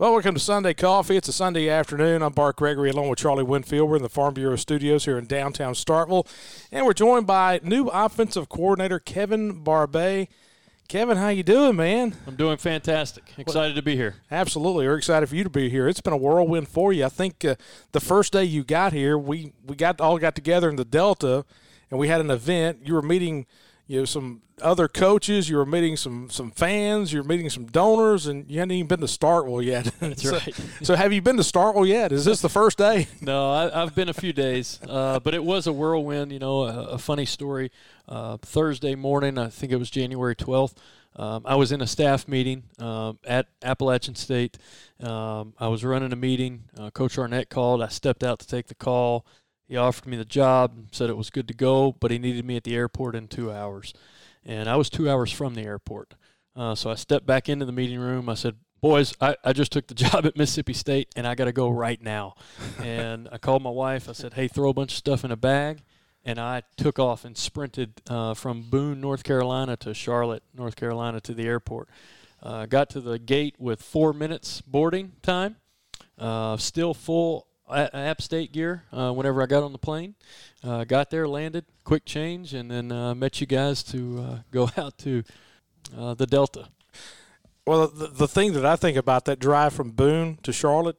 Well, welcome to Sunday Coffee. It's a Sunday afternoon. I'm Bart Gregory along with Charlie Winfield. We're in the Farm Bureau studios here in downtown Starkville, and we're joined by new offensive coordinator Kevin Barbay. Kevin, how you doing, man? I'm doing fantastic. Excited to be here. Absolutely, we're excited for you to be here. It's been a whirlwind for you. I think uh, the first day you got here, we we got all got together in the Delta, and we had an event. You were meeting you know some other coaches. You were meeting some some fans. You're meeting some donors, and you hadn't even been to Starkville yet. That's so, right. so have you been to Starkville yet? Is this the first day? No, I, have been a few days, uh, but it was a whirlwind. You know, a, a funny story. Uh, Thursday morning, I think it was January 12th. Um, I was in a staff meeting um, at Appalachian State. Um, I was running a meeting. Uh, Coach Arnett called. I stepped out to take the call. He offered me the job, said it was good to go, but he needed me at the airport in two hours. And I was two hours from the airport. Uh, so I stepped back into the meeting room. I said, Boys, I, I just took the job at Mississippi State and I got to go right now. and I called my wife. I said, Hey, throw a bunch of stuff in a bag. And I took off and sprinted uh, from Boone, North Carolina to Charlotte, North Carolina to the airport. Uh, got to the gate with four minutes boarding time. Uh, still full App State gear uh, whenever I got on the plane. Uh, got there, landed, quick change, and then uh, met you guys to uh, go out to uh, the Delta. Well, the, the thing that I think about that drive from Boone to Charlotte,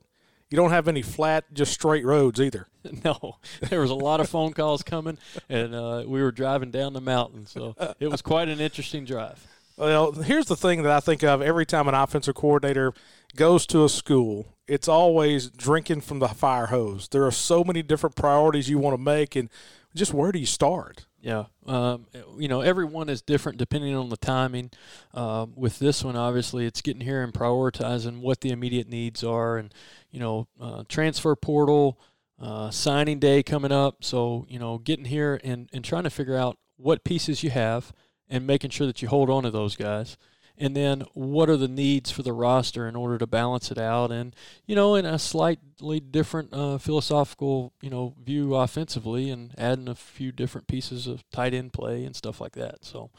you don't have any flat, just straight roads either. No, there was a lot of phone calls coming, and uh, we were driving down the mountain, so it was quite an interesting drive. Well, here's the thing that I think of every time an offensive coordinator goes to a school it's always drinking from the fire hose. There are so many different priorities you want to make, and just where do you start? Yeah, um, you know, everyone is different depending on the timing. Um, with this one, obviously, it's getting here and prioritizing what the immediate needs are, and you know, uh, transfer portal, uh, signing day coming up. So you know, getting here and and trying to figure out what pieces you have and making sure that you hold on to those guys. And then what are the needs for the roster in order to balance it out? And you know in a slightly different uh, philosophical you know view offensively and adding a few different pieces of tight end play and stuff like that. So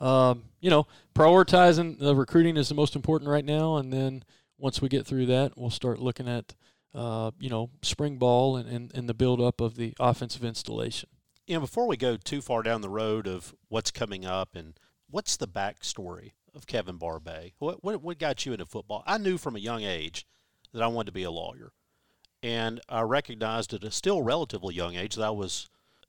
um, you know prioritizing the recruiting is the most important right now. And then once we get through that we'll start looking at uh, you know spring ball and, and, and the build up of the offensive installation you know before we go too far down the road of what's coming up and what's the backstory of Kevin Barbay? What, what, what got you into football? I knew from a young age that I wanted to be a lawyer. And I recognized at a still relatively young age that I was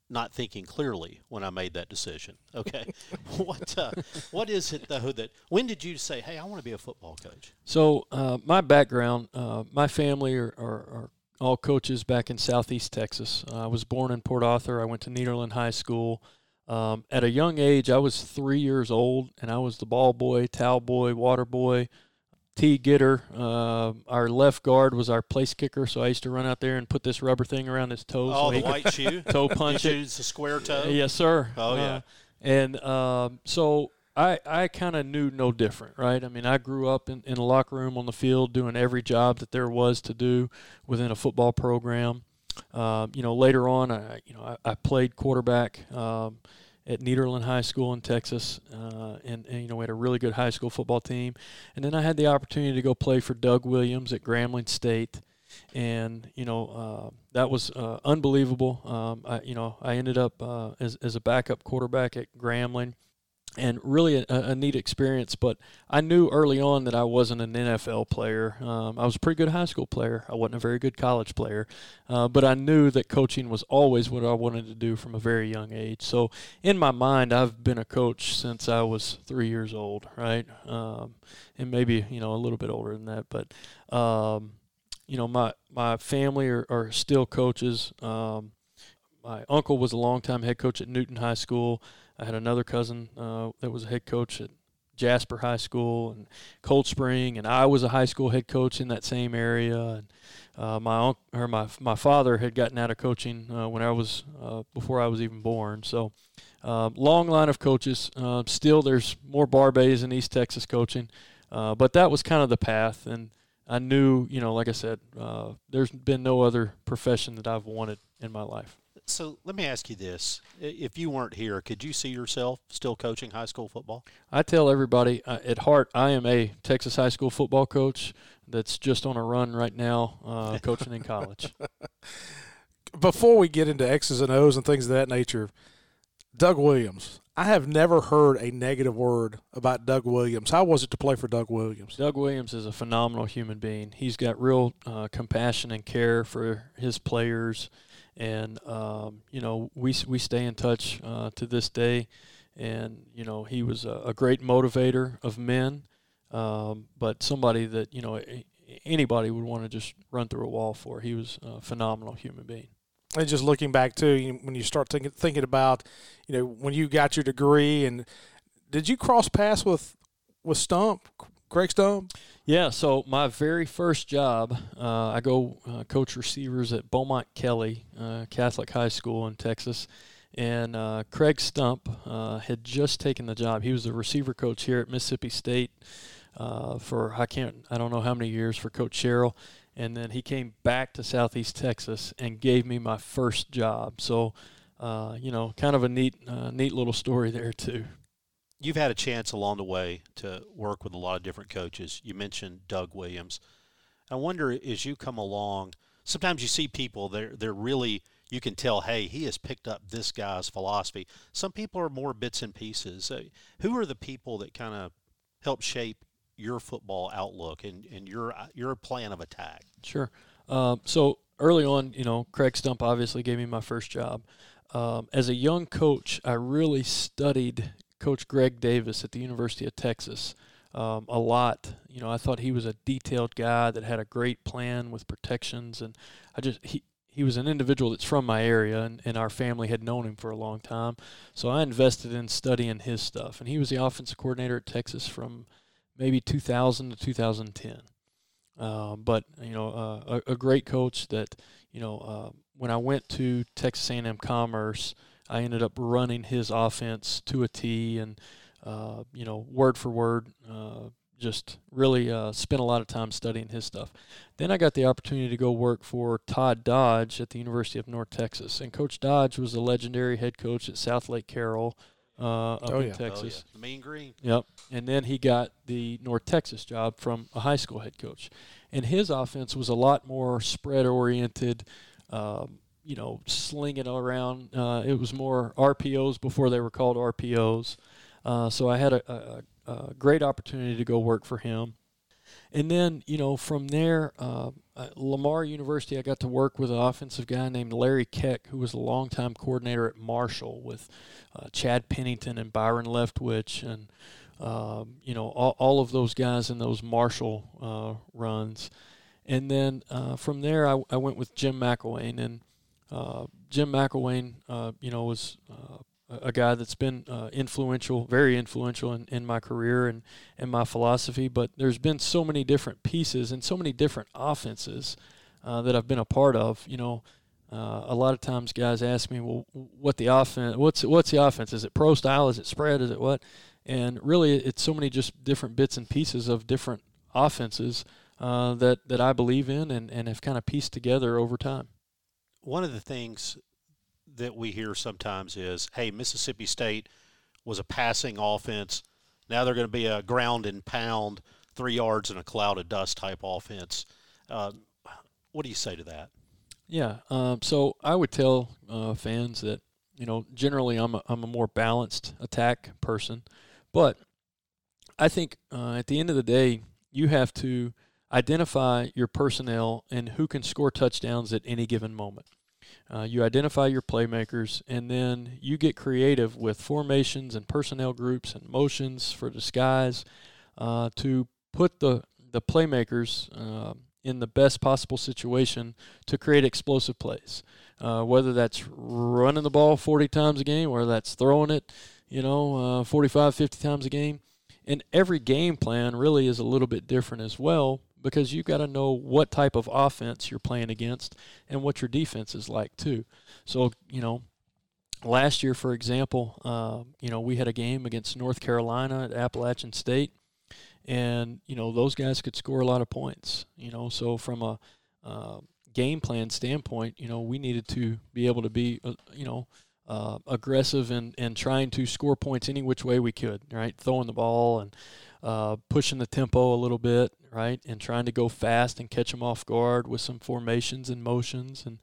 not thinking clearly when I made that decision. Okay, what uh, what is it though that when did you say, "Hey, I want to be a football coach"? So uh, my background, uh, my family are, are, are, all coaches back in Southeast Texas. I was born in Port Arthur. I went to Nederland High School. Um, at a young age, I was three years old, and I was the ball boy, towel boy, water boy, tee getter. Uh, our left guard was our place kicker, so I used to run out there and put this rubber thing around his toes. Oh, so the white shoe, toe punch it. It's a square toe. yes, sir. Oh, yeah. Uh, and um, so I, I kind of knew no different, right? I mean, I grew up in, in a locker room on the field doing every job that there was to do within a football program. Um, you know, later on, I you know I, I played quarterback um, at Nederland High School in Texas, uh, and, and, you know we had a really good high school football team. And then I had the opportunity to go play for Doug Williams at Grambling State, and you know uh, that was uh, unbelievable. Um, I, you know I ended up uh, as as a backup quarterback at Grambling and really a, a, neat experience. But I knew early on that I wasn't an NFL player. Um, I was a pretty good high school player. I wasn't a very good college player, uh, but I knew that coaching was always what I wanted to do from a very young age. So in my mind, I've been a coach since I was three years old, right? Um, and maybe you know a little bit older than that, but. Um, you know, my, my family are, are still coaches. Um, my uncle was a longtime head coach at Newton High School. I had another cousin uh, that was a head coach at Jasper High School and Cold Spring, and I was a high school head coach in that same area. And uh, my uncle or my my father had gotten out of coaching uh, when I was uh, before I was even born. So uh, long line of coaches. Uh, still, there's more Barbays in East Texas coaching, uh, but that was kind of the path. And I knew, you know, like I said, there's been no other profession that I've wanted in my life. So let me ask you this: If you weren't here, could you see yourself still coaching high school football? I tell everybody uh, at heart, I am a Texas high school football coach that's just on a run right now, uh, coaching in college. Before we get into X's and O's and things of that nature, Doug Williams. I have never heard a negative word about Doug Williams. How was it to play for Doug Williams? Doug Williams is a phenomenal human being. He's got real uh, compassion and care for his players and um, you know we we stay in touch uh, to this day. And you know he was a, a great motivator of men, um, but somebody that you know anybody would want to just run through a wall for. He was a phenomenal human being. And just looking back too, when you start thinking thinking about, you know, when you got your degree, and did you cross paths with with Stump, Craig Stump? Yeah, so my very first job, uh, I go uh, coach receivers at Beaumont Kelly uh, Catholic High School in Texas, and uh, Craig Stump uh, had just taken the job. He was the receiver coach here at Mississippi State uh, for I can't I don't know how many years for Coach Sherrill, and then he came back to Southeast Texas and gave me my first job. So, you know, kind of a neat neat little story there too you've had a chance along the way to work with a lot of different coaches. You mentioned Doug Williams. I wonder as you come along, sometimes you see people they're they're really you can tell, hey, he has picked up this guy's philosophy. Some people are more bits and pieces. Uh, who are the people that kind of help shape your football outlook and, and your your plan of attack? Sure. Um, so early on, you know, Craig Stump obviously gave me my first job. Um, as a young coach, I really studied Coach Greg Davis at the University of Texas um, a lot. You know, I thought he was a detailed guy that had a great plan with protections, and I just he he was an individual that's from my area, and, and our family had known him for a long time. So I invested in studying his stuff, and he was the offensive coordinator at Texas from maybe 2000 to 2010. Uh, but you know, uh, a, a, great coach that you know. Uh, when I went to Texas A&M Commerce I ended up running his offense to a T and, uh, you know, word for word, uh, just really uh, spent a lot of time studying his stuff. Then I got the opportunity to go work for Todd Dodge at the University of North Texas. And Coach Dodge was a legendary head coach at Southlake Carroll. Uh, up oh, in yeah. Texas. Oh, yeah. The Mean Green. Yep. And then he got the North Texas job from a high school head coach. And his offense was a lot more spread oriented, um, you know, sling it around. Uh, it was more RPOs before they were called RPOs. Uh, so I had a, a, a, great opportunity to go work for him. And then, you know, from there, uh, Lamar University, I got to work with an offensive guy named Larry Kueck, who was a longtime coordinator at Marshall with uh, Chad Pennington and Byron Leftwich and, um, you know, all, all, of those guys in those Marshall uh, runs. And then uh, from there, I, I, went with Jim McElwain. And Jim McElwain, uh, you know, was uh, a guy that's been uh, influential, very influential in, in my career and, and my philosophy. But there's been so many different pieces and so many different offenses uh, that I've been a part of. You know, uh, a lot of times guys ask me, well, what the offense? What's what's the offense? Is it pro style? Is it spread? Is it what? And really, it's so many just different bits and pieces of different offenses that that I believe in and, and have kind of pieced together over time one of the things that we hear sometimes is, hey, Mississippi State was a passing offense. Now they're going to be a ground and pound, three yards in a cloud of dust type offense. Uh, what do you say to that? Yeah, um, so I would tell uh, fans that you know generally I'm a, I'm a more balanced attack person, but I think uh, at the end of the day you have to identify your personnel and who can score touchdowns at any given moment. Uh, you identify your playmakers, and then you get creative with formations and personnel groups and motions for disguise uh, to put the the playmakers uh, in the best possible situation to create explosive plays. Uh, whether that's running the ball 40 times a game, or that's throwing it, you know, uh, 45, 50 times a game And every game plan really is a little bit different as well because you've got to know what type of offense you're playing against and what your defense is like too. So, you know, last year, for example, uh, you know, we had a game against North Carolina at Appalachian State, and you know those guys could score a lot of points. You know, so from a uh, game plan standpoint, you know, we needed to be able to be, uh, you know, uh, aggressive and, and trying to score points any which way we could, right? Throwing the ball and uh, pushing the tempo a little bit, right? And trying to go fast and catch them off guard with some formations and motions. And,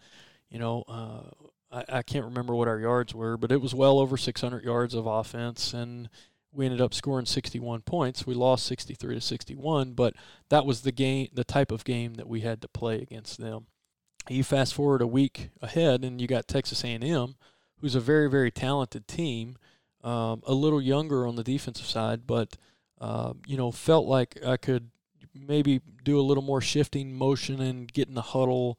you know, uh, I, I can't remember what our yards were, but it was well over 600 yards of offense. And we ended up scoring 61 points. We lost 63 to 61, but that was the game, the type of game that we had to play against them. You fast forward a week ahead, and you got Texas A&M, who's a very, very talented team, um, a little younger on the defensive side, but uh, you know, felt like I could maybe do a little more shifting motion and get in the huddle,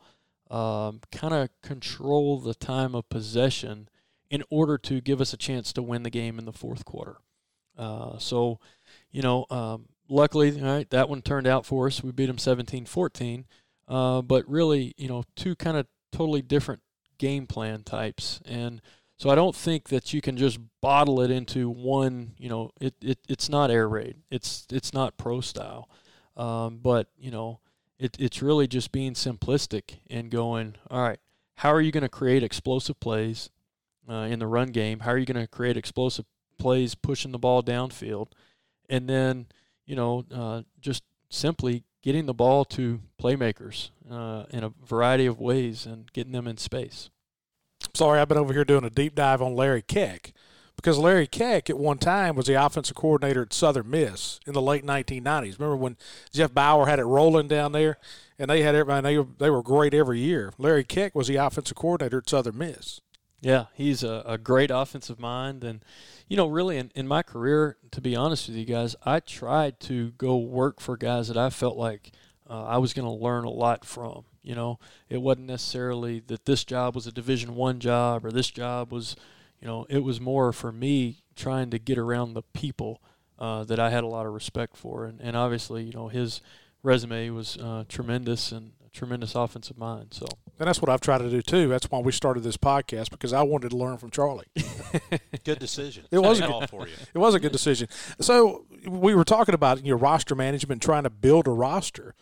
um, kind of control the time of possession in order to give us a chance to win the game in the fourth quarter. Uh, so, you know, um, luckily, right, that one turned out for us. We beat them 17 14. Uh, but really, you know, two kind of totally different game plan types. And so I don't think that you can just bottle it into one, you know, it, it it's not air raid. It's it's not pro style. Um, but, you know, it, it's really just being simplistic and going, all right, how are you going to create explosive plays uh, in the run game? How are you going to create explosive plays pushing the ball downfield? And then, you know, uh, just simply getting the ball to playmakers uh, in a variety of ways and getting them in space. Sorry, I've been over here doing a deep dive on Larry Kueck because Larry Kueck at one time was the offensive coordinator at Southern Miss in the late 1990s. Remember when Jeff Bower had it rolling down there, and they had everybody. They were, they were great every year. Larry Kueck was the offensive coordinator at Southern Miss. Yeah, he's a, a great offensive mind, and you know, really in, in my career, to be honest with you guys, I tried to go work for guys that I felt like uh, I was going to learn a lot from. You know, it wasn't necessarily that this job was a Division One job or this job was, you know, it was more for me trying to get around the people uh, that I had a lot of respect for, and, and obviously, you know, his resume was uh, tremendous and a tremendous offensive mind. So, and that's what I've tried to do too. That's why we started this podcast because I wanted to learn from Charlie. good decision. It was a good, for you. It was a good decision. So we were talking about your roster management, trying to build a roster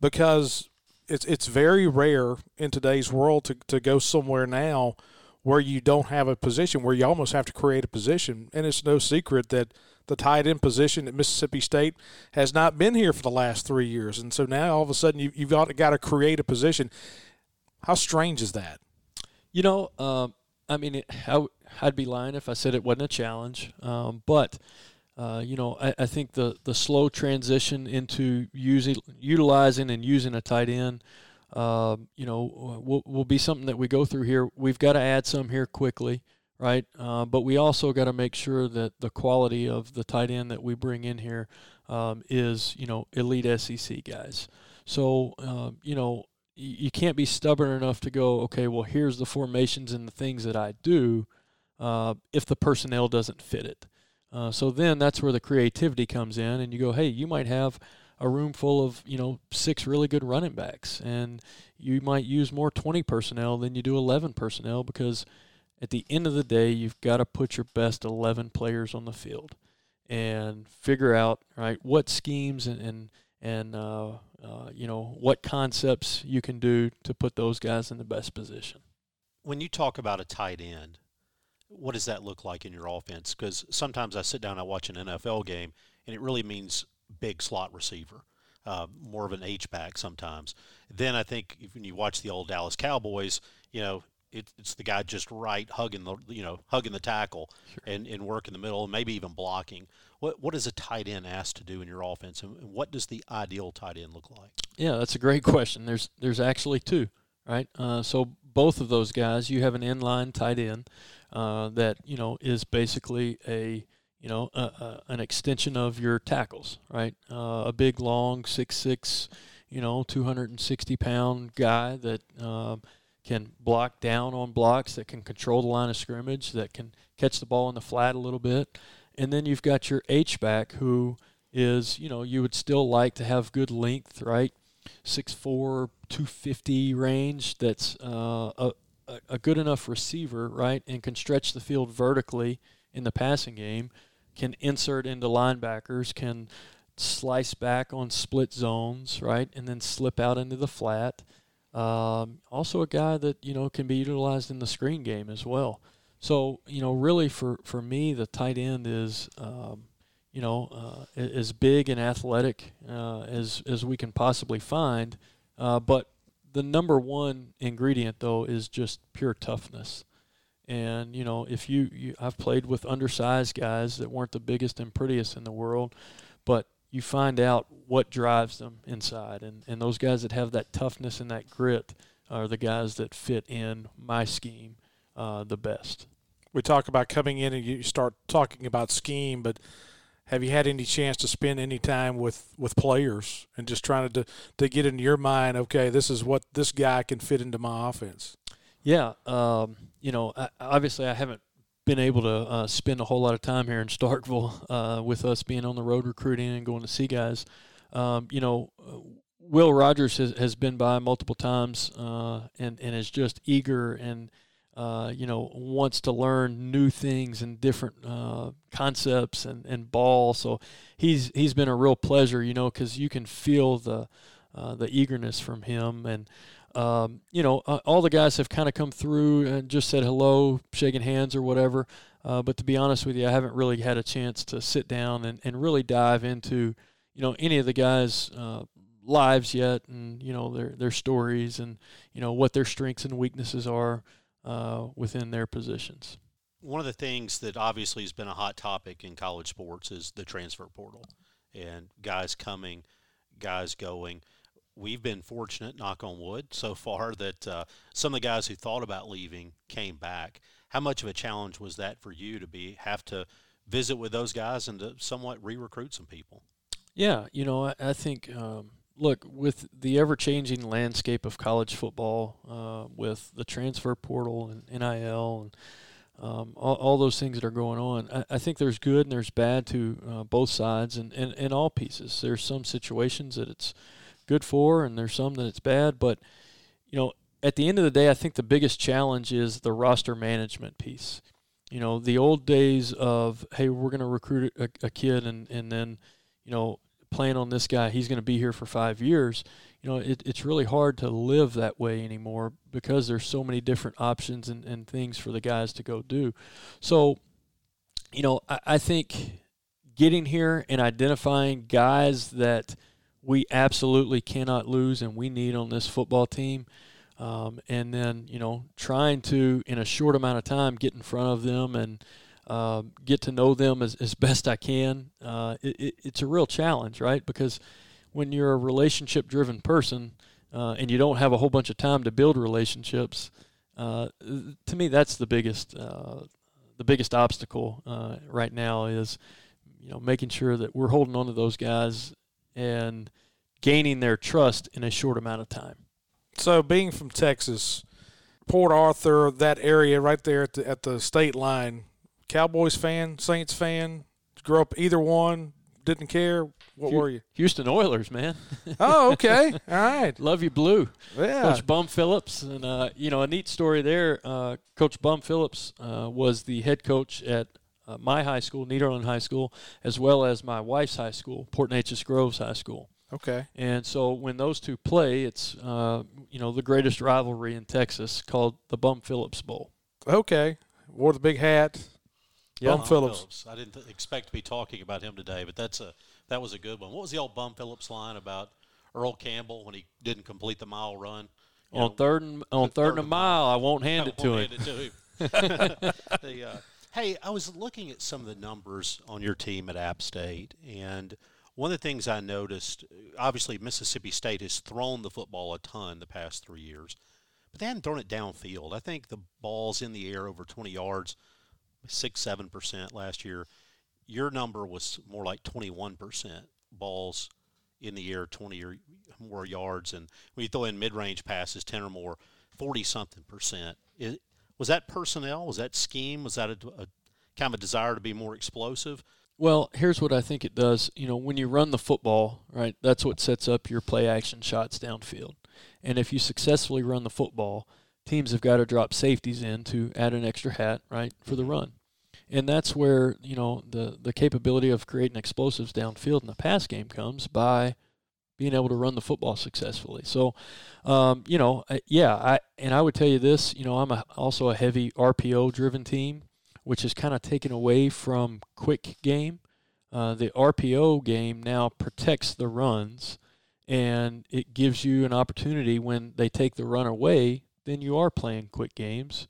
because it's it's very rare in today's world to, to go somewhere now where you don't have a position where you almost have to create a position. And it's no secret that the tight end position at Mississippi State has not been here for the last three years. And so now all of a sudden you, you've got, got to create a position. How strange is that? You know um, I mean it, I, would be lying if I said it wasn't a challenge. Um, but uh, you know, I, I, think the, the slow transition into using utilizing and using a tight end, uh, you know, will, will be something that we go through here. We've got to add some here quickly, right? Uh, but we also got to make sure that the quality of the tight end that we bring in here um, is, you know, elite SEC guys. So, um, you know, you, you can't be stubborn enough to go, okay, well, here's the formations and the things that I do uh, if the personnel doesn't fit it. Uh, so then that's where the creativity comes in, and you go, hey, you might have a room full of you know six really good running backs, and you might use more 20 personnel than you do 11 personnel because at the end of the day, you've got to put your best 11 players on the field and figure out right what schemes and and, and uh, uh, you know what concepts you can do to put those guys in the best position. When you talk about a tight end, what does that look like in your offense? Because sometimes I sit down, I watch an NFL game, and it really means big slot receiver, uh, more of an H back sometimes. Then I think when you watch the old Dallas Cowboys, you know, it, it's the guy just right hugging the you know hugging the tackle sure. and, and work in the middle and maybe even blocking. What what is a tight end asked to do in your offense, and what does the ideal tight end look like? Yeah, that's a great question. There's there's actually two, right? Uh, so both of those guys, you have an inline tight end uh, that you know is basically a you know a, an extension of your tackles, right? Uh, a big, long, six six, you know, 260 pound guy that um, can block down on blocks, that can control the line of scrimmage, that can catch the ball in the flat a little bit, and then you've got your H back who is you know you would still like to have good length, right? 6'4", 250 range. That's uh, a a good enough receiver, right, and can stretch the field vertically in the passing game, can insert into linebackers, can slice back on split zones, right, and then slip out into the flat. Um, also, a guy that you know can be utilized in the screen game as well. So you know, really for for me, the tight end is um, you know uh, as big and athletic uh, as as we can possibly find, uh, but the number one ingredient though is just pure toughness. And you know, if you, you I've played with undersized guys that weren't the biggest and prettiest in the world, but you find out what drives them inside. And, and those guys that have that toughness and that grit are the guys that fit in my scheme uh, the best. We talk about coming in and you start talking about scheme, but have you had any chance to spend any time with, with players and just trying to to get in your mind, okay, this is what this guy can fit into my offense? Yeah, um, you know, I, obviously I haven't been able to uh, spend a whole lot of time here in Starkville uh, with us being on the road recruiting and going to see guys. Um, you know, uh, Will Rogers has, has been by multiple times uh, and and is just eager and uh, you know wants to learn new things and different uh, concepts and, and ball. So he's he's been a real pleasure, you know, because you can feel the the eagerness from him and um, you know, uh, all the guys have kind of come through and just said hello, shaking hands or whatever. Uh, but to be honest with you, I haven't really had a chance to sit down and, and really dive into, you know, any of the guys' uh, lives yet, and you know their their stories and you know what their strengths and weaknesses are uh, within their positions. One of the things that obviously has been a hot topic in college sports is the transfer portal and guys coming, guys going we've been fortunate, knock on wood, so far that uh, some of the guys who thought about leaving came back. How much of a challenge was that for you to be have to visit with those guys and to somewhat re-recruit some people? Yeah, you know, I, I think um, look with the ever-changing landscape of college football, uh, with the transfer portal and NIL and um, all, all, those things that are going on. I, I, think there's good and there's bad to uh, both sides and, and, and all pieces. There's some situations that it's good for, and there's some that it's bad. But you know, at the end of the day, I think the biggest challenge is the roster management piece. You know, the old days of hey, we're going to recruit a, a, kid, and and then you know plan on this guy, he's going to be here for five years. You know, it, it's really hard to live that way anymore because there's so many different options and, and things for the guys to go do. So, you know, I, I think getting here and identifying guys that – we absolutely cannot lose and we need on this football team. Um, and then, you know, trying to, in a short amount of time, get in front of them and uh, get to know them as, as best I can. Uh, it, it, it's a real challenge, right? Because when you're a relationship driven person uh, and you don't have a whole bunch of time to build relationships, uh, to me, that's the biggest, uh, the biggest obstacle uh, right now is, you know, making sure that we're holding on to those guys and gaining their trust in a short amount of time. So, being from Texas, Port Arthur, that area right there at the, at the state line, Cowboys fan, Saints fan, grew up either one, didn't care. What were you? Houston Oilers, man. oh, okay. All right. Love you, blue. Yeah. Coach Bum Phillips, and uh, you know a neat story there. Uh, coach Bum Phillips uh, was the head coach at uh, my high school, Nederland High School, as well as my wife's high school, Port Neches Groves High School. Okay. And so when those two play, it's uh, you know the greatest rivalry in Texas called the Bum Phillips Bowl. Okay. Wore the big hat. Yeah. Bum, Bum Phillips. Phillips. I didn't th- expect to be talking about him today, but that's a that was a good one. What was the old Bum Phillips line about Earl Campbell when he didn't complete the mile run? You on know, third and on third, third and a mile, I won't hand I it won't to hand him. It to him. the, uh, Hey, I was looking at some of the numbers on your team at App State, and one of the things I noticed, obviously Mississippi State has thrown the football a ton the past three years, but they haven't thrown it downfield. I think the balls in the air over 20 yards, six seven percent last year. Your number was more like 21 percent balls in the air, 20 or more yards, and when you throw in mid-range passes, 10 or more, 40 something percent. Was that personnel? Was that scheme? Was that a, a kind of a desire to be more explosive? Well, here's what I think it does. You know, when you run the football, right, that's what sets up your play action shots downfield. And if you successfully run the football, teams have got to drop safeties in to add an extra hat, right, for the mm-hmm. run. And that's where, you know, the, the capability of creating explosives downfield in the pass game comes by being able to run the football successfully. So, um, you know, yeah, I and I would tell you this, you know, I'm a, also a heavy RPO driven team, which is kind of taken away from quick game. Uh, the RPO game now protects the runs, and it gives you an opportunity when they take the run away. Then you are playing quick games,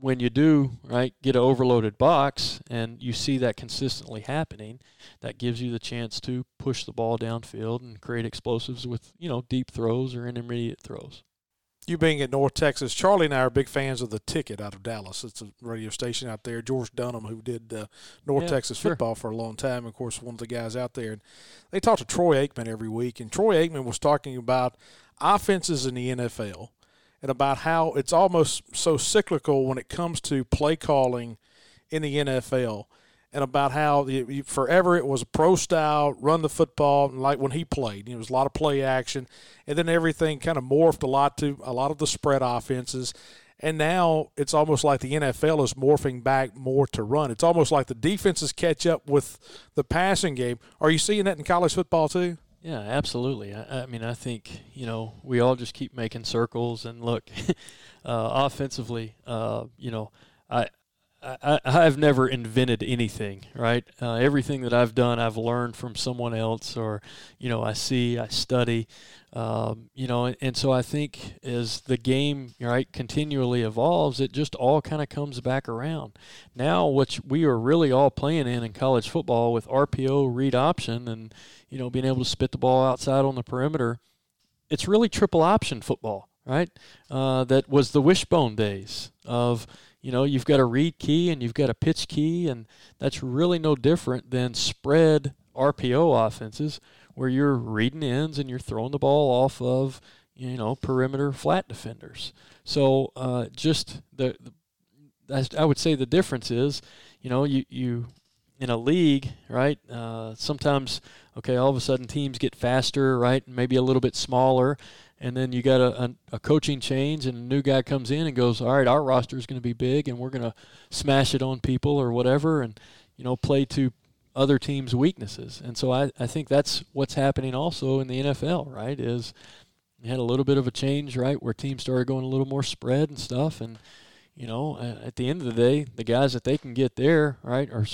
when you do right get an overloaded box and you see that consistently happening that gives you the chance to push the ball downfield and create explosives with you know deep throws or intermediate throws you being at North Texas, Charlie and I are big fans of the Ticket out of Dallas. It's a radio station out there. George Dunham, who did uh, North yeah, Texas sure. football for a long time, of course, one of the guys out there. And they talk to Troy Aikman every week, and Troy Aikman was talking about offenses in the NFL and about how it's almost so cyclical when it comes to play calling in the NFL, and about how the, forever it was pro style, run the football, like when he played, it was a lot of play action, and then everything kind of morphed a lot to a lot of the spread offenses. And now it's almost like the NFL is morphing back more to run. It's almost like the defenses catch up with the passing game. Are you seeing that in college football too? Yeah, absolutely. I, I, mean, I think you know we all just keep making circles and look uh, offensively. Uh, you know, I, I I've never invented anything, right? Uh, everything that I've done, I've learned from someone else, or you know, I see, I study. Um, you know, and, and, so I think as the game right continually evolves, it just all kind of comes back around. Now, what we are really all playing in in college football with RPO, read option, and you know being able to spit the ball outside on the perimeter, it's really triple option football, right? Uh, that was the wishbone days of you know you've got a read key and you've got a pitch key, and that's really no different than spread RPO offenses where you're reading ends and you're throwing the ball off of you know perimeter flat defenders. So uh, just the, the I would say the difference is you know you you in a league right uh, sometimes okay all of a sudden teams get faster right maybe a little bit smaller and then you got a, a, a, coaching change and a new guy comes in and goes all right our roster is going to be big and we're going to smash it on people or whatever and you know play to other teams' weaknesses. And so I, I think that's what's happening also in the NFL, right? Is you had a little bit of a change, right, where teams started going a little more spread and stuff. And, you know, at the end of the day, the guys that they can get there, right, are,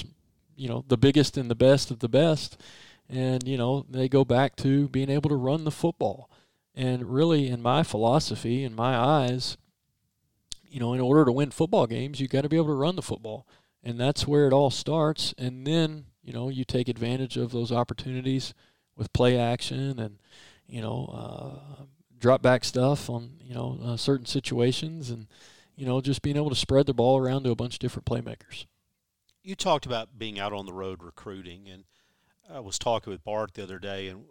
you know, the biggest and the best of the best. And, you know, they go back to being able to run the football. And really, in my philosophy, in my eyes, you know, in order to win football games, you've got to be able to run the football. And that's where it all starts. And then you know, you take advantage of those opportunities with play action and, you know, uh, drop back stuff on, you know, uh, certain situations and, you know, just being able to spread the ball around to a bunch of different playmakers. You talked about being out on the road recruiting, and I was talking with Bart the other day, and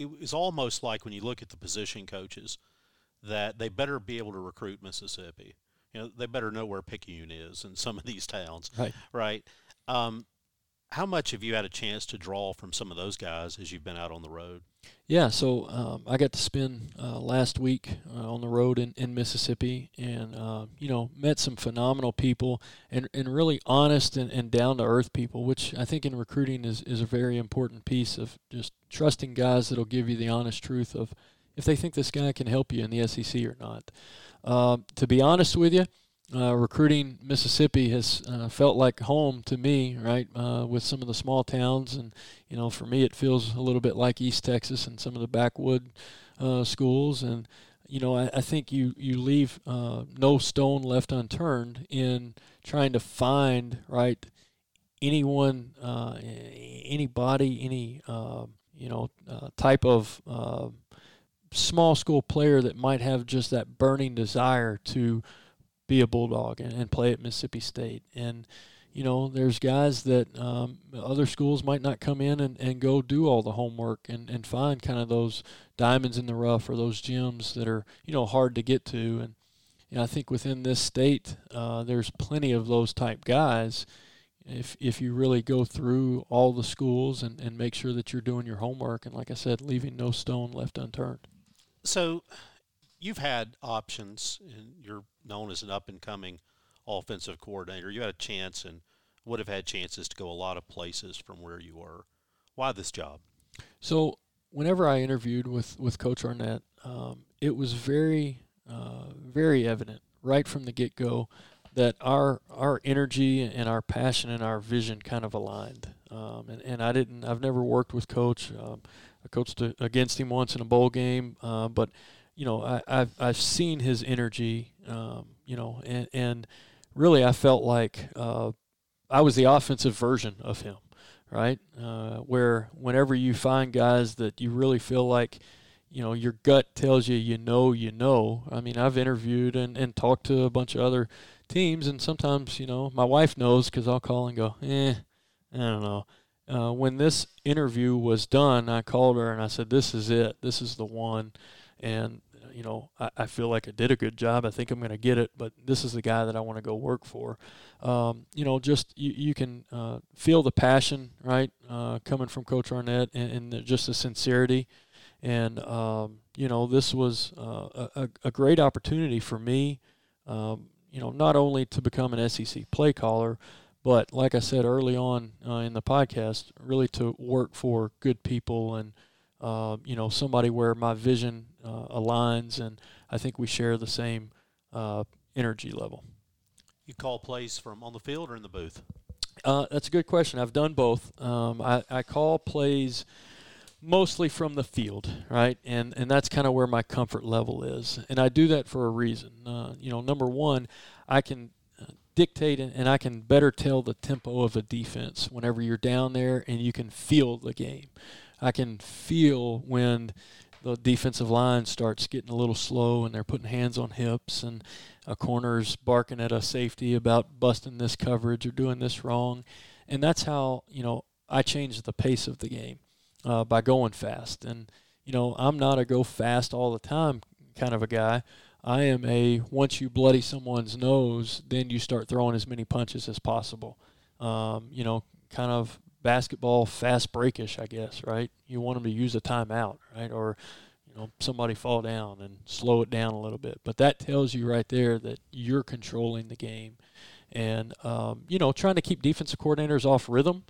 it was almost like when you look at the position coaches that they better be able to recruit Mississippi. You know, they better know where Picayune is in some of these towns, right? Right. Um, how much have you had a chance to draw from some of those guys as you've been out on the road? Yeah, so um, I got to spend uh, last week uh, on the road in, in Mississippi and, uh, you know, met some phenomenal people and, and really honest and, and down to earth people, which I think in recruiting is, is a very important piece of just trusting guys that'll give you the honest truth of if they think this guy can help you in the SEC or not. Um, to be honest with you, uh, recruiting Mississippi has uh, felt like home to me, right? Uh, with some of the small towns, and you know, for me, it feels a little bit like East Texas and some of the backwood uh, schools. And you know, I, I, think you you leave uh, no stone left unturned in trying to find right anyone, anybody, any you know type of small school player that might have just that burning desire to be a Bulldog and, and play at Mississippi State. And, you know, there's guys that um, other schools might not come in and, and go do all the homework and, and find kind of those diamonds in the rough or those gems that are, you know, hard to get to. And, you know, I think within this state, uh, there's plenty of those type guys. if if you really go through all the schools and, and make sure that you're doing your homework and like I said, leaving no stone left unturned. So you've had options and you're known as an up and coming offensive coordinator. You had a chance and would have had chances to go a lot of places from where you were. Why this job? So whenever I interviewed with, with Coach Arnett, um, it was very, uh, very evident right from the get go that our our energy and our passion and our vision kind of aligned. Um, and, and I didn't. I've never worked with Coach. Um, I coached against him once in a bowl game, uh, but you know I, have I've seen his energy. Um, you know, and and really I felt like uh, I was the offensive version of him, right? Uh, where whenever you find guys that you really feel like you know your gut tells you you know you know i mean i've interviewed and, and talked to a bunch of other teams, and sometimes you know my wife knows because I'll call and go, eh, I don't know. Uh, when this interview was done, I called her and I said, "This is it. This is the one." And you know, I, I feel like I did a good job. I think I'm going to get it, but this is the guy that I want to go work for. Um, you know, just you, you can uh, feel the passion, right, uh, coming from Coach Arnett, and, and just the sincerity. And um, you know, this was uh, a, a great opportunity for me. Um, you know, not only to become an SEC play caller, but like I said early on uh, in the podcast, really to work for good people and uh, you know somebody where my vision uh, aligns, and I think we share the same uh, energy level. You call plays from on the field or in the booth? Uh, that's a good question. I've done both. Um, I, I call plays mostly from the field, right? And and that's kind of where my comfort level is, and I do that for a reason. Uh, you know, number one, I can uh, dictate and I can better tell the tempo of a defense whenever you're down there and you can feel the game. I can feel when the defensive line starts getting a little slow and they're putting hands on hips and a corner's barking at a safety about busting this coverage or doing this wrong. And that's how, you know, I change the pace of the game uh, by going fast. And you know, I'm not a go fast all the time kind of a guy. I am a once you bloody someone's nose, then you start throwing as many punches as possible. Um, you know, kind of basketball fast breakish, I guess, right? You want them to use a timeout, right? Or you know, somebody fall down and slow it down a little bit. But that tells you right there that you're controlling the game, and um, you know, trying to keep defensive coordinators off rhythm.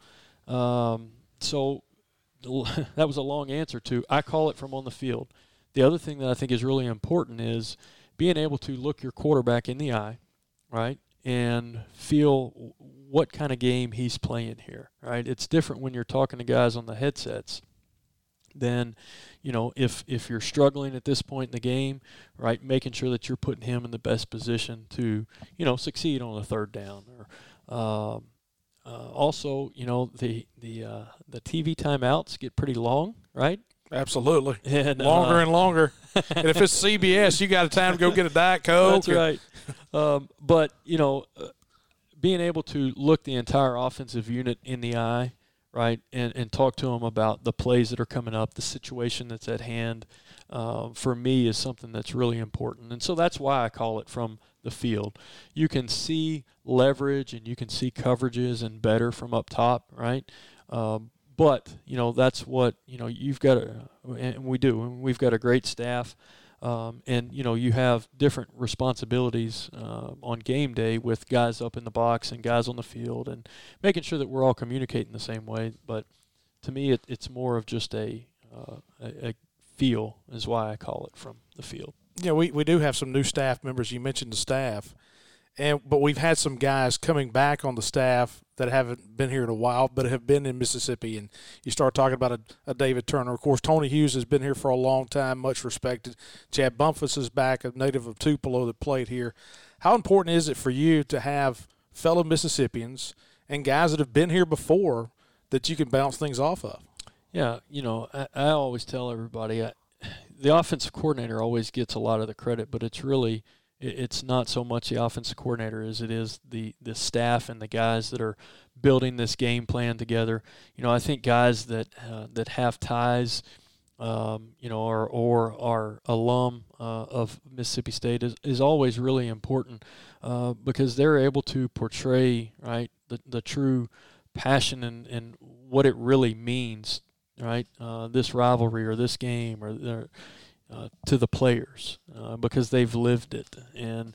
Um, so that was a long answer to I call it from on the field. The other thing that I think is really important is being able to look your quarterback in the eye, right, and feel what kind of game he's playing here, right? It's different when you're talking to guys on the headsets than, you know, if if you're struggling at this point in the game, right, making sure that you're putting him in the best position to, you know, succeed on a third down or um, uh, also, you know the the uh, the TV timeouts get pretty long, right? Absolutely, and, longer uh, and longer. and if it's CBS, you got a time to go get a diet coke. That's right. um, but you know, uh, being able to look the entire offensive unit in the eye, right, and and talk to them about the plays that are coming up, the situation that's at hand, uh, for me is something that's really important. And so that's why I call it from the field. You can see leverage and you can see coverages and better from up top, right? Um, but you know that's what you know you've got a, and we do. And we've got a great staff, um, and you know you have different responsibilities uh, on game day with guys up in the box and guys on the field, and making sure that we're all communicating the same way. But to me, it, it's more of just a, uh, a, a feel is why I call it from the field yeah, we, we do have some new staff members. You mentioned the staff, and but we've had some guys coming back on the staff that haven't been here in a while, but have been in Mississippi. And you start talking about a, a David Turner. Of course, Tony Hughes has been here for a long time, much respected. Chad Bumphis is back, a native of Tupelo that played here. How important is it for you to have fellow Mississippians and guys that have been here before that you can bounce things off of? Yeah, you know, I, I always tell everybody I, the offensive coordinator always gets a lot of the credit, but it's really it's not so much the offensive coordinator as it is the the staff and the guys that are building this game plan together. You know, I think guys that uh, that have ties um, you know, or or our alum uh, of Mississippi State is, is always really important uh, because they're able to portray right the the true passion and, and what it really means, right? Uh, this rivalry or this game or uh, to the players uh, because they've lived it and.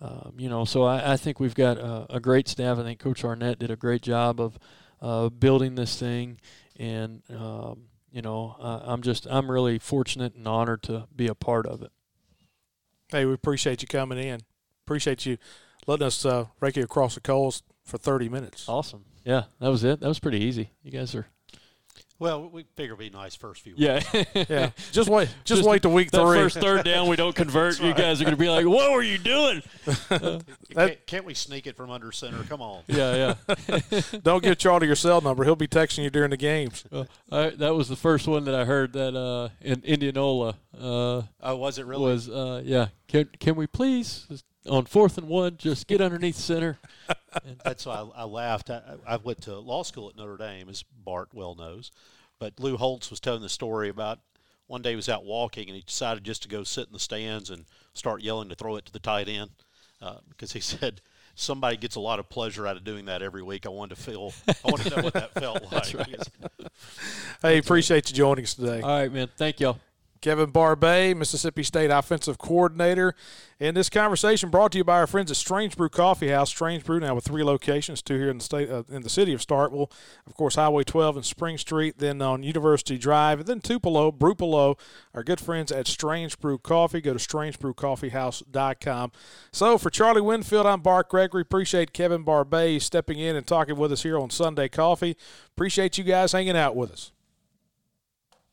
Um, you know, so I, I think we've got a, a, great staff. I think Coach Arnett did a great job of uh, building this thing, and um, you know, uh, I'm just I'm really fortunate and honored to be a part of it. Hey, we appreciate you coming in. Appreciate you letting us uh, rake you across the coals for 30 minutes. Awesome. Yeah, that was it. That was pretty easy. You guys are well, we figure it'd be nice first few. Yeah, yeah. Just wait. Just, just wait to week three. First third down, we don't convert. right. You guys are going to be like, "What were you doing?" Uh, can't, can't, we sneak it from under center? Come on. Yeah, yeah. don't give Charlie your cell number. He'll be texting you during the games. Uh, I, that was the first one that I heard that uh, in Indianola. Uh, oh, was it really? Was uh, yeah. Can can we please on fourth and one, just get underneath center. And That's why I, I laughed. I, I, went to law school at Notre Dame, as Bart well knows. But Lou Holtz was telling the story about one day he was out walking and he decided just to go sit in the stands and start yelling to throw it to the tight end uh, because he said somebody gets a lot of pleasure out of doing that every week. I wanted to feel, I wanted to know what that felt like. Right. hey, appreciate you joining us today. All right, man. Thank y'all. Kevin Barbay, Mississippi State offensive coordinator. And this conversation, brought to you by our friends at Strange Brew Coffee House. Strange Brew now with three locations, two here in the state, uh, in the city of Starkville, of course, Highway 12 and Spring Street, then on University Drive, and then Tupelo, Brupelo. Our good friends at Strange Brew Coffee. Go to strangebrewcoffeehouse.com. So for Charlie Winfield, I'm Bart Gregory. Appreciate Kevin Barbay stepping in and talking with us here on Sunday Coffee. Appreciate you guys hanging out with us.